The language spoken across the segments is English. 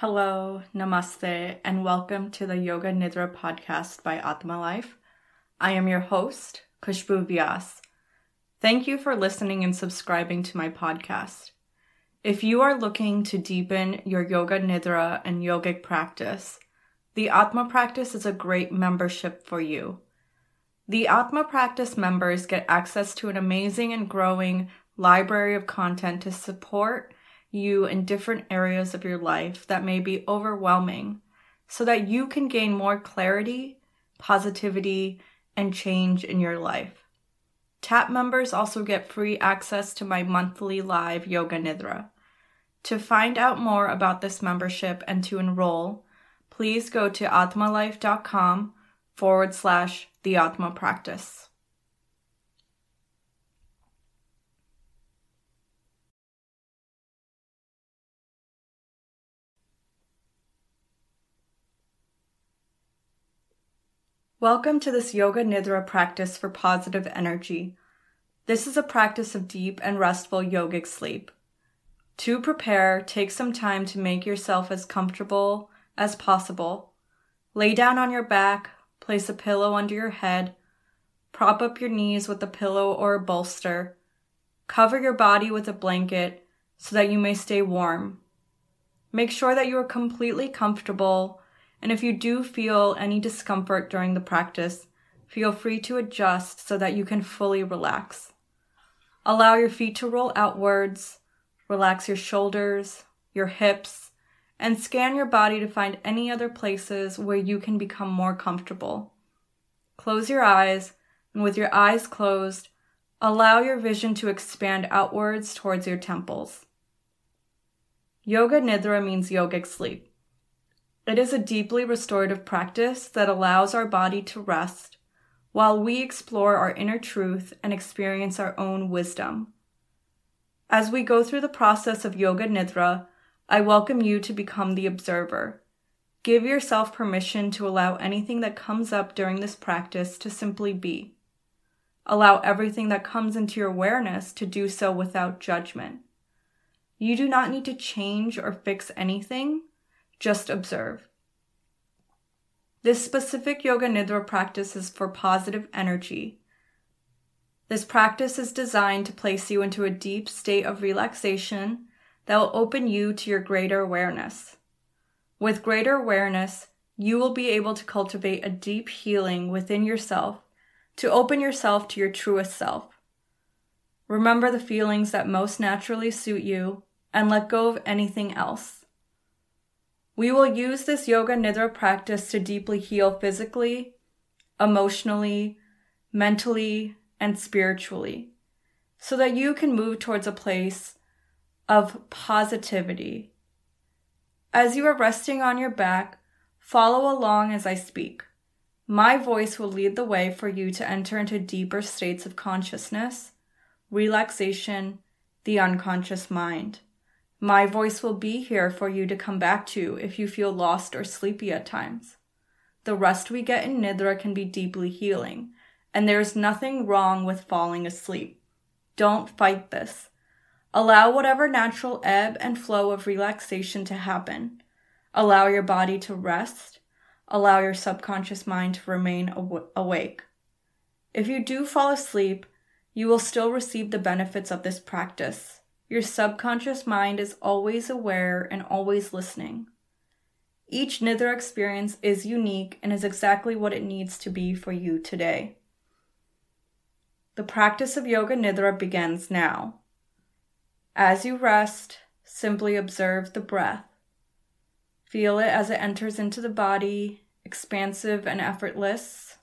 Hello, namaste, and welcome to the Yoga Nidra podcast by Aatma Life. I am your host, Kushbu Vyas. Thank you for listening and subscribing to my podcast. If you are looking to deepen your Yoga Nidra and yogic practice, the Aatma practice is a great membership for you. The Aatma practice members get access to an amazing and growing library of content to support you in different areas of your life that may be overwhelming so that you can gain more clarity, positivity, and change in your life. TAP members also get free access to my monthly live Yoga Nidra. To find out more about this membership and to enroll, please go to aatmalife.com forward slash the Aatma practice. Welcome to this Yoga Nidra practice for positive energy. This is a practice of deep and restful yogic sleep. To prepare, take some time to make yourself as comfortable as possible. Lay down on your back, place a pillow under your head, prop up your knees with a pillow or a bolster, cover your body with a blanket so that you may stay warm. Make sure that you are completely comfortable and if you do feel any discomfort during the practice, feel free to adjust so that you can fully relax. Allow your feet to roll outwards, relax your shoulders, your hips, and scan your body to find any other places where you can become more comfortable. Close your eyes, and with your eyes closed, allow your vision to expand outwards towards your temples. Yoga Nidra means yogic sleep. It is a deeply restorative practice that allows our body to rest while we explore our inner truth and experience our own wisdom. As we go through the process of Yoga Nidra, I welcome you to become the observer. Give yourself permission to allow anything that comes up during this practice to simply be. Allow everything that comes into your awareness to do so without judgment. You do not need to change or fix anything just observe. This specific Yoga Nidra practice is for positive energy. This practice is designed to place you into a deep state of relaxation that will open you to your greater awareness. With greater awareness, you will be able to cultivate a deep healing within yourself to open yourself to your truest self. Remember the feelings that most naturally suit you and let go of anything else. We will use this yoga nidra practice to deeply heal physically, emotionally, mentally, and spiritually so that you can move towards a place of positivity. As you are resting on your back, follow along as I speak. My voice will lead the way for you to enter into deeper states of consciousness, relaxation, the unconscious mind. My voice will be here for you to come back to if you feel lost or sleepy at times. The rest we get in Nidra can be deeply healing, and there is nothing wrong with falling asleep. Don't fight this. Allow whatever natural ebb and flow of relaxation to happen. Allow your body to rest. Allow your subconscious mind to remain aw- awake. If you do fall asleep, you will still receive the benefits of this practice your subconscious mind is always aware and always listening. Each Nidra experience is unique and is exactly what it needs to be for you today. The practice of Yoga Nidra begins now. As you rest, simply observe the breath. Feel it as it enters into the body, expansive and effortless.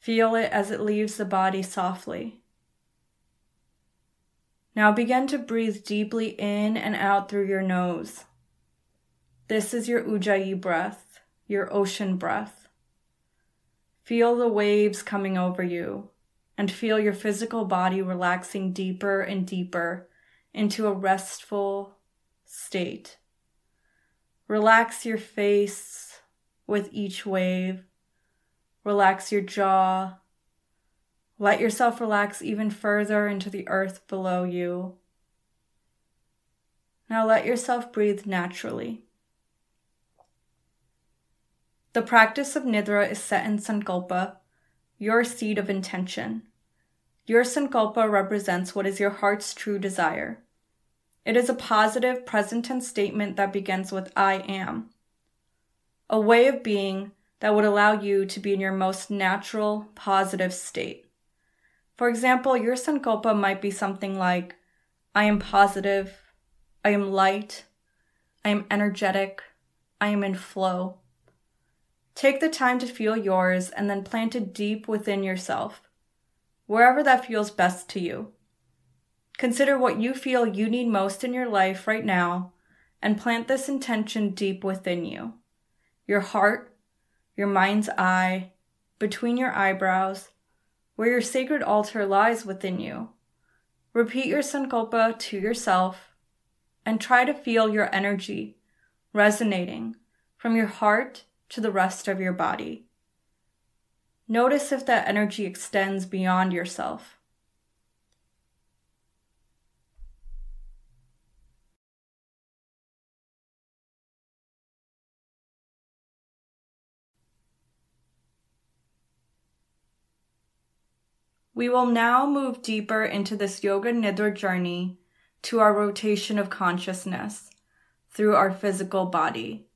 Feel it as it leaves the body softly. Now begin to breathe deeply in and out through your nose. This is your Ujjayi breath, your ocean breath. Feel the waves coming over you and feel your physical body relaxing deeper and deeper into a restful state. Relax your face with each wave. Relax your jaw let yourself relax even further into the earth below you. Now let yourself breathe naturally. The practice of Nidra is set in Sankalpa, your seed of intention. Your Sankalpa represents what is your heart's true desire. It is a positive present tense statement that begins with I am, a way of being that would allow you to be in your most natural, positive state. For example, your Sankalpa might be something like I am positive, I am light, I am energetic, I am in flow. Take the time to feel yours and then plant it deep within yourself, wherever that feels best to you. Consider what you feel you need most in your life right now and plant this intention deep within you. Your heart, your mind's eye, between your eyebrows, where your sacred altar lies within you. Repeat your sankalpa to yourself and try to feel your energy resonating from your heart to the rest of your body. Notice if that energy extends beyond yourself. We will now move deeper into this Yoga Nidra journey to our rotation of consciousness through our physical body.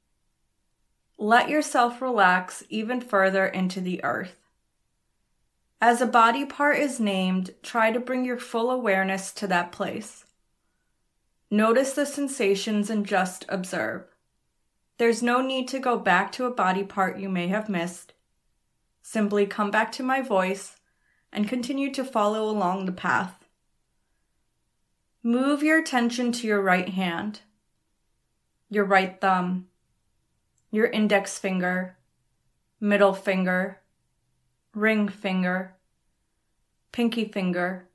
Let yourself relax even further into the earth. As a body part is named, try to bring your full awareness to that place. Notice the sensations and just observe. There's no need to go back to a body part you may have missed. Simply come back to my voice and continue to follow along the path. Move your attention to your right hand, your right thumb, your index finger, middle finger, ring finger, pinky finger,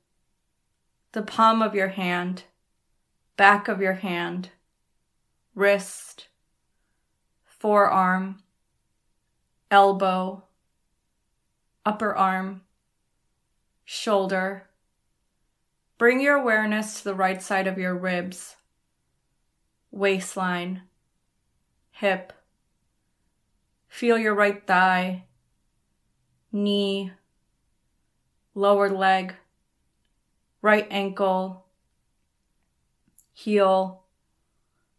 the palm of your hand, back of your hand, wrist, forearm, elbow, upper arm, shoulder. Bring your awareness to the right side of your ribs, waistline, hip. Feel your right thigh, knee, lower leg, right ankle, heel,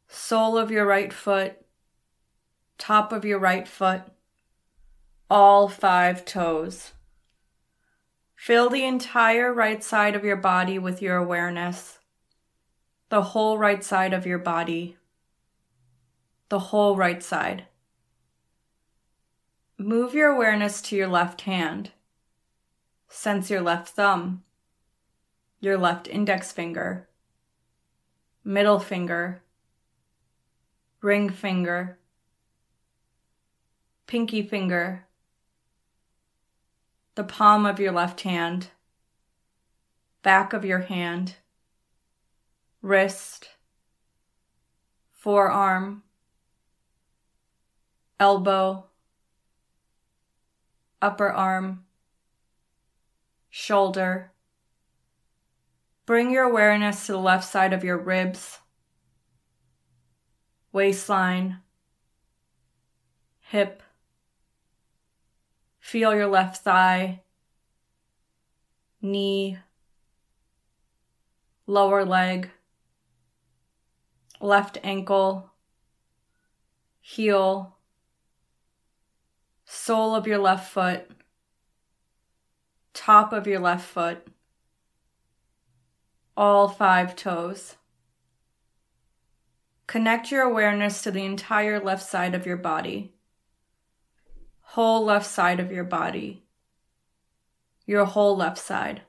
sole of your right foot, top of your right foot, all five toes. Fill the entire right side of your body with your awareness. The whole right side of your body. The whole right side. Move your awareness to your left hand. Sense your left thumb, your left index finger, middle finger, ring finger, pinky finger the palm of your left hand, back of your hand, wrist, forearm, elbow, upper arm, shoulder. Bring your awareness to the left side of your ribs, waistline, hip, Feel your left thigh, knee, lower leg, left ankle, heel, sole of your left foot, top of your left foot, all five toes. Connect your awareness to the entire left side of your body whole left side of your body, your whole left side.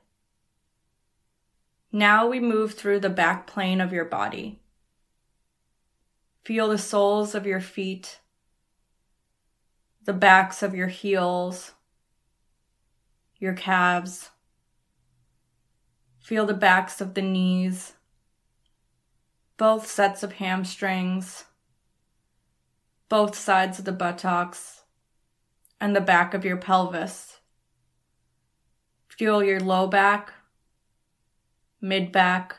Now we move through the back plane of your body. Feel the soles of your feet, the backs of your heels, your calves. Feel the backs of the knees, both sets of hamstrings, both sides of the buttocks and the back of your pelvis. Feel your low back, mid back,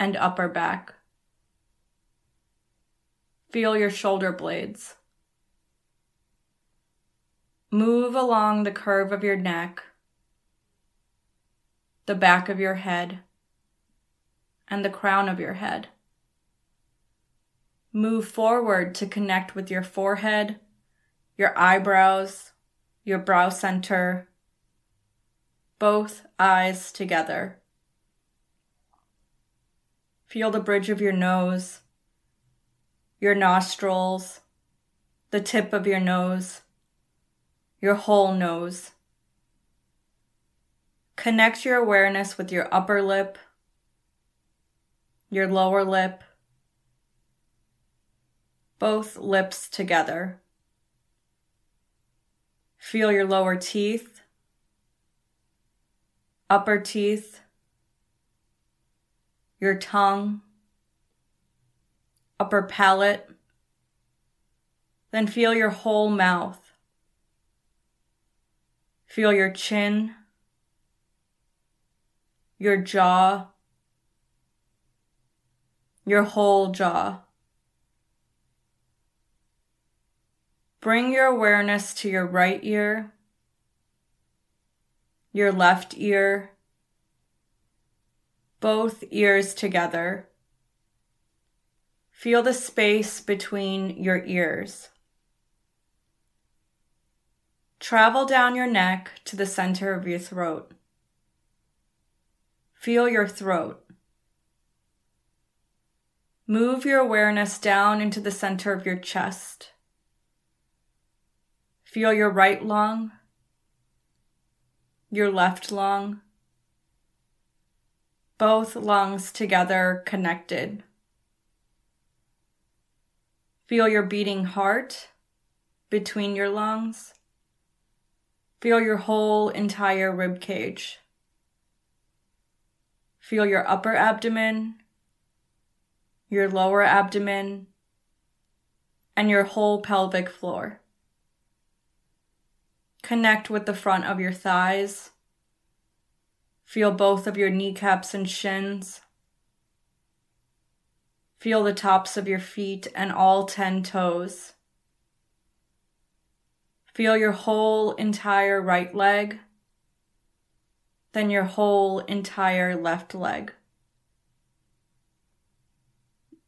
and upper back. Feel your shoulder blades. Move along the curve of your neck, the back of your head, and the crown of your head. Move forward to connect with your forehead, your eyebrows, your brow center, both eyes together. Feel the bridge of your nose, your nostrils, the tip of your nose, your whole nose. Connect your awareness with your upper lip, your lower lip, both lips together. Feel your lower teeth, upper teeth, your tongue, upper palate, then feel your whole mouth. Feel your chin, your jaw, your whole jaw. Bring your awareness to your right ear, your left ear, both ears together. Feel the space between your ears. Travel down your neck to the center of your throat. Feel your throat. Move your awareness down into the center of your chest. Feel your right lung, your left lung, both lungs together connected. Feel your beating heart between your lungs. Feel your whole entire rib cage. Feel your upper abdomen, your lower abdomen, and your whole pelvic floor. Connect with the front of your thighs. Feel both of your kneecaps and shins. Feel the tops of your feet and all 10 toes. Feel your whole entire right leg, then your whole entire left leg.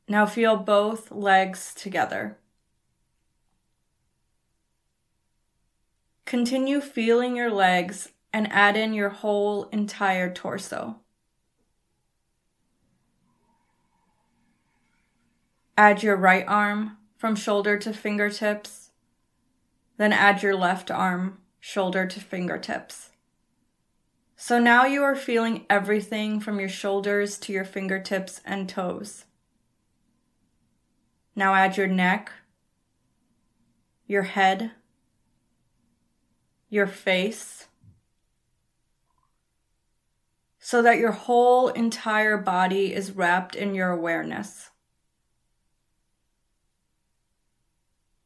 Now feel both legs together. Continue feeling your legs and add in your whole entire torso. Add your right arm from shoulder to fingertips. Then add your left arm, shoulder to fingertips. So now you are feeling everything from your shoulders to your fingertips and toes. Now add your neck, your head, your face, so that your whole entire body is wrapped in your awareness.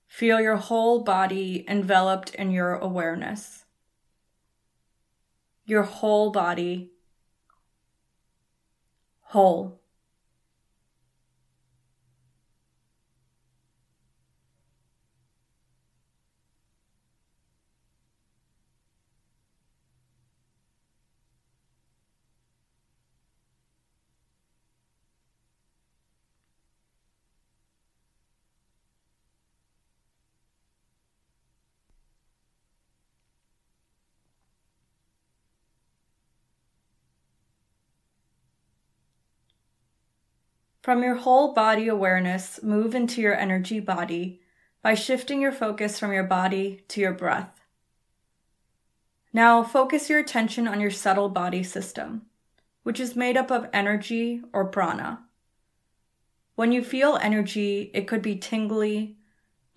Feel your whole body enveloped in your awareness. Your whole body whole. From your whole body awareness, move into your energy body by shifting your focus from your body to your breath. Now, focus your attention on your subtle body system, which is made up of energy or prana. When you feel energy, it could be tingly,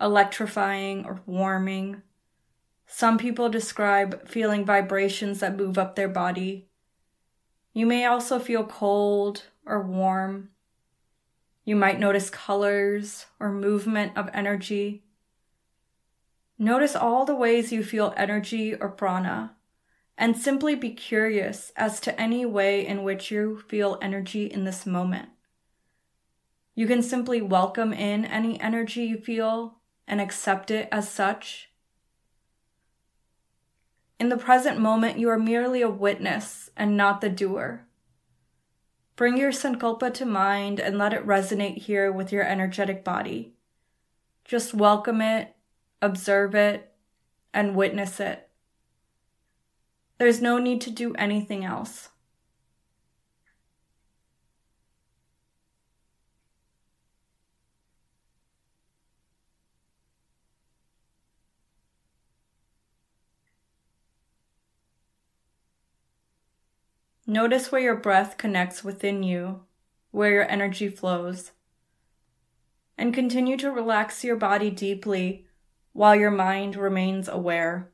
electrifying, or warming. Some people describe feeling vibrations that move up their body. You may also feel cold or warm you might notice colors or movement of energy. Notice all the ways you feel energy or prana, and simply be curious as to any way in which you feel energy in this moment. You can simply welcome in any energy you feel and accept it as such. In the present moment, you are merely a witness and not the doer. Bring your sankalpa to mind and let it resonate here with your energetic body. Just welcome it, observe it, and witness it. There's no need to do anything else. Notice where your breath connects within you, where your energy flows. And continue to relax your body deeply while your mind remains aware.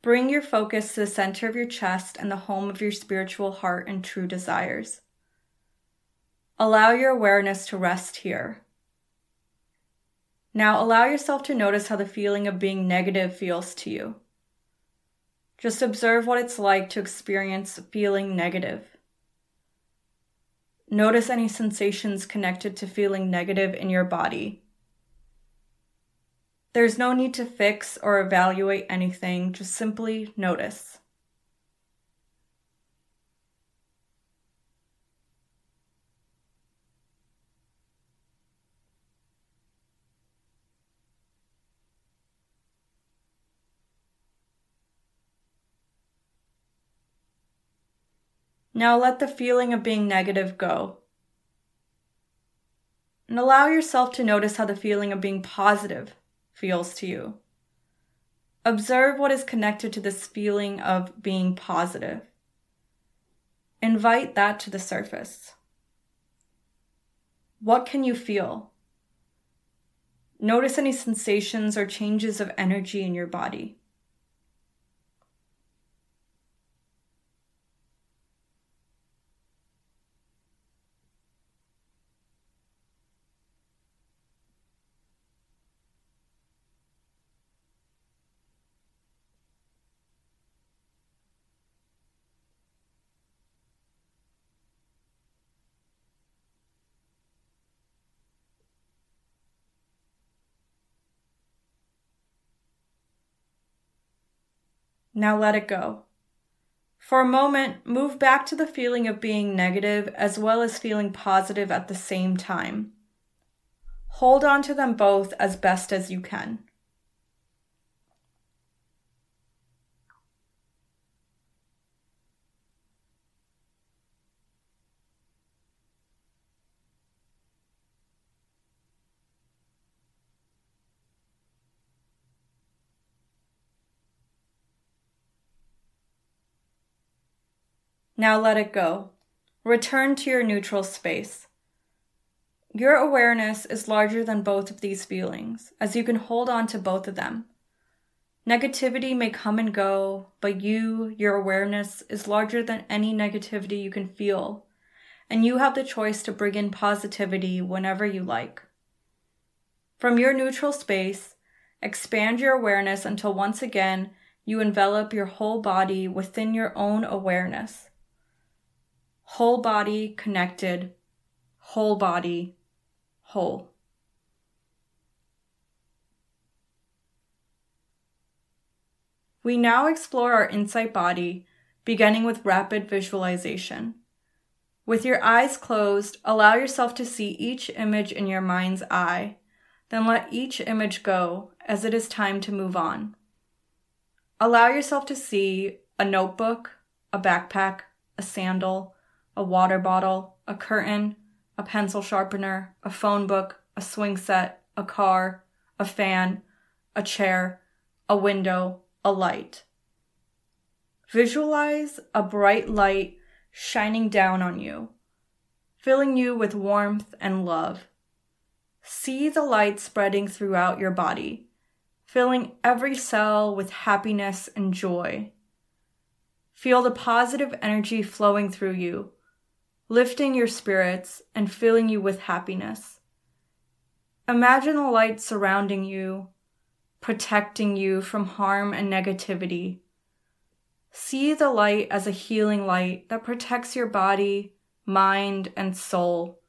Bring your focus to the center of your chest and the home of your spiritual heart and true desires. Allow your awareness to rest here. Now allow yourself to notice how the feeling of being negative feels to you. Just observe what it's like to experience feeling negative. Notice any sensations connected to feeling negative in your body. There's no need to fix or evaluate anything, just simply notice. Now let the feeling of being negative go. And allow yourself to notice how the feeling of being positive feels to you. Observe what is connected to this feeling of being positive. Invite that to the surface. What can you feel? Notice any sensations or changes of energy in your body. Now let it go. For a moment, move back to the feeling of being negative as well as feeling positive at the same time. Hold on to them both as best as you can. Now let it go. Return to your neutral space. Your awareness is larger than both of these feelings, as you can hold on to both of them. Negativity may come and go, but you, your awareness, is larger than any negativity you can feel, and you have the choice to bring in positivity whenever you like. From your neutral space, expand your awareness until once again you envelop your whole body within your own awareness whole body connected, whole body whole. We now explore our insight body, beginning with rapid visualization. With your eyes closed, allow yourself to see each image in your mind's eye, then let each image go as it is time to move on. Allow yourself to see a notebook, a backpack, a sandal, a water bottle, a curtain, a pencil sharpener, a phone book, a swing set, a car, a fan, a chair, a window, a light. Visualize a bright light shining down on you, filling you with warmth and love. See the light spreading throughout your body, filling every cell with happiness and joy. Feel the positive energy flowing through you, lifting your spirits and filling you with happiness. Imagine the light surrounding you, protecting you from harm and negativity. See the light as a healing light that protects your body, mind, and soul.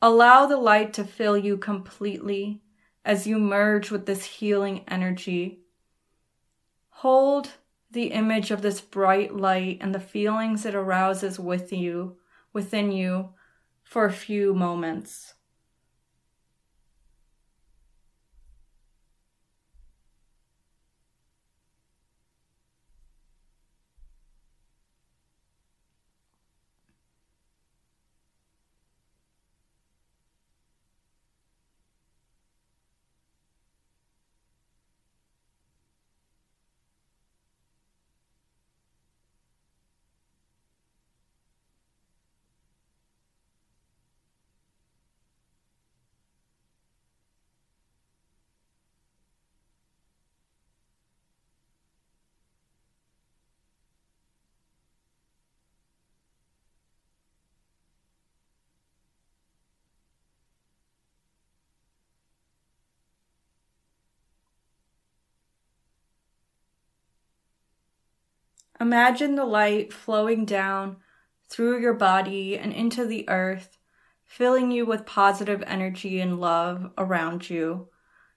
Allow the light to fill you completely as you merge with this healing energy. Hold the image of this bright light and the feelings it arouses with you, within you, for a few moments. Imagine the light flowing down through your body and into the earth, filling you with positive energy and love around you.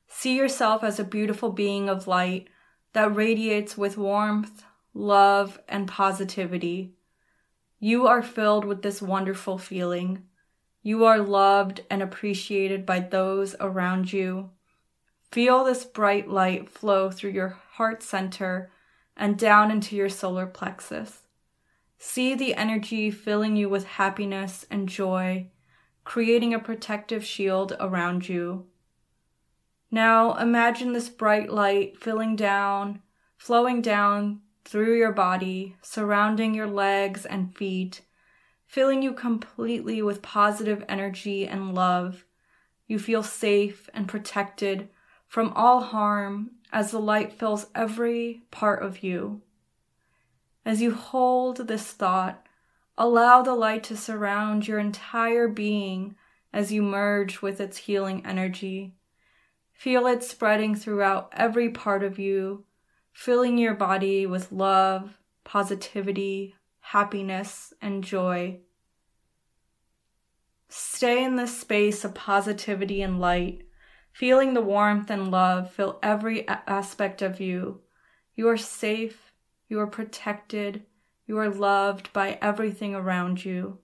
See yourself as a beautiful being of light that radiates with warmth, love, and positivity. You are filled with this wonderful feeling. You are loved and appreciated by those around you. Feel this bright light flow through your heart center and down into your solar plexus. See the energy filling you with happiness and joy, creating a protective shield around you. Now imagine this bright light filling down, flowing down through your body, surrounding your legs and feet, filling you completely with positive energy and love. You feel safe and protected from all harm as the light fills every part of you. As you hold this thought, allow the light to surround your entire being as you merge with its healing energy. Feel it spreading throughout every part of you, filling your body with love, positivity, happiness, and joy. Stay in this space of positivity and light Feeling the warmth and love fill every aspect of you. You are safe, you are protected, you are loved by everything around you.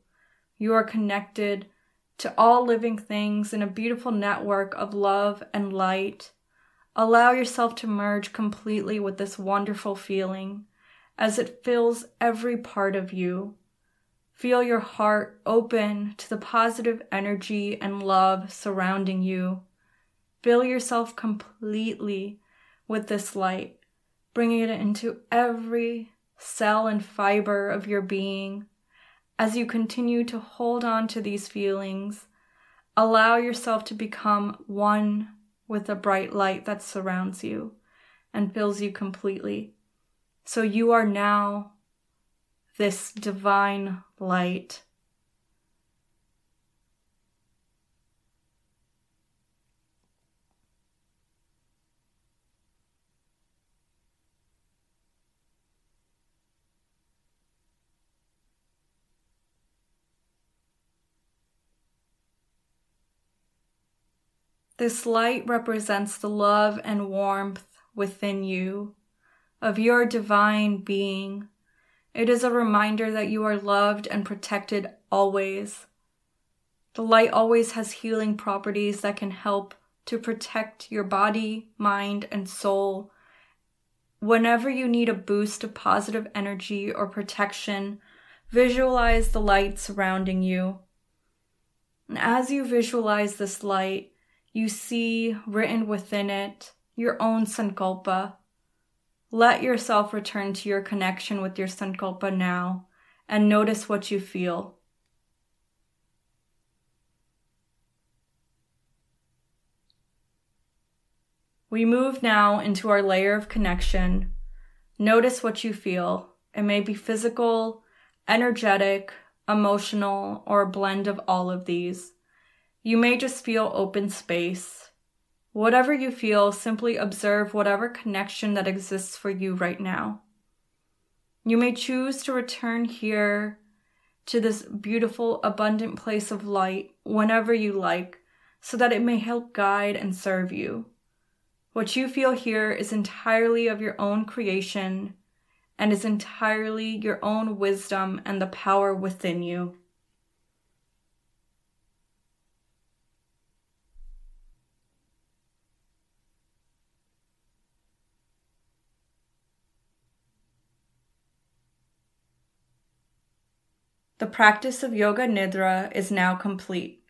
You are connected to all living things in a beautiful network of love and light. Allow yourself to merge completely with this wonderful feeling as it fills every part of you. Feel your heart open to the positive energy and love surrounding you. Fill yourself completely with this light, bringing it into every cell and fiber of your being. As you continue to hold on to these feelings, allow yourself to become one with the bright light that surrounds you and fills you completely. So you are now this divine light This light represents the love and warmth within you of your divine being. It is a reminder that you are loved and protected always. The light always has healing properties that can help to protect your body, mind, and soul. Whenever you need a boost of positive energy or protection, visualize the light surrounding you. And as you visualize this light, you see written within it your own sankalpa. Let yourself return to your connection with your sankalpa now and notice what you feel. We move now into our layer of connection. Notice what you feel. It may be physical, energetic, emotional, or a blend of all of these. You may just feel open space. Whatever you feel, simply observe whatever connection that exists for you right now. You may choose to return here to this beautiful, abundant place of light whenever you like, so that it may help guide and serve you. What you feel here is entirely of your own creation and is entirely your own wisdom and the power within you. The practice of Yoga Nidra is now complete.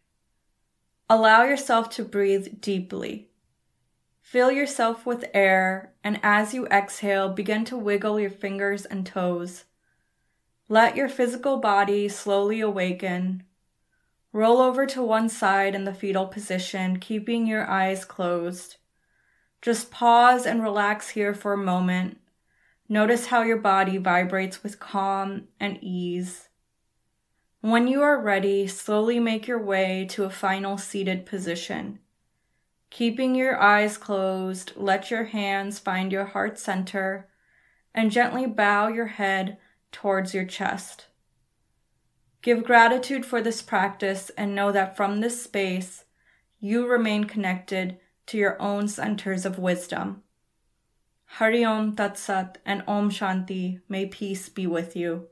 Allow yourself to breathe deeply. Fill yourself with air, and as you exhale, begin to wiggle your fingers and toes. Let your physical body slowly awaken. Roll over to one side in the fetal position, keeping your eyes closed. Just pause and relax here for a moment. Notice how your body vibrates with calm and ease. When you are ready, slowly make your way to a final seated position. Keeping your eyes closed, let your hands find your heart center and gently bow your head towards your chest. Give gratitude for this practice and know that from this space, you remain connected to your own centers of wisdom. Hari Om Tat Sat and Om Shanti, may peace be with you.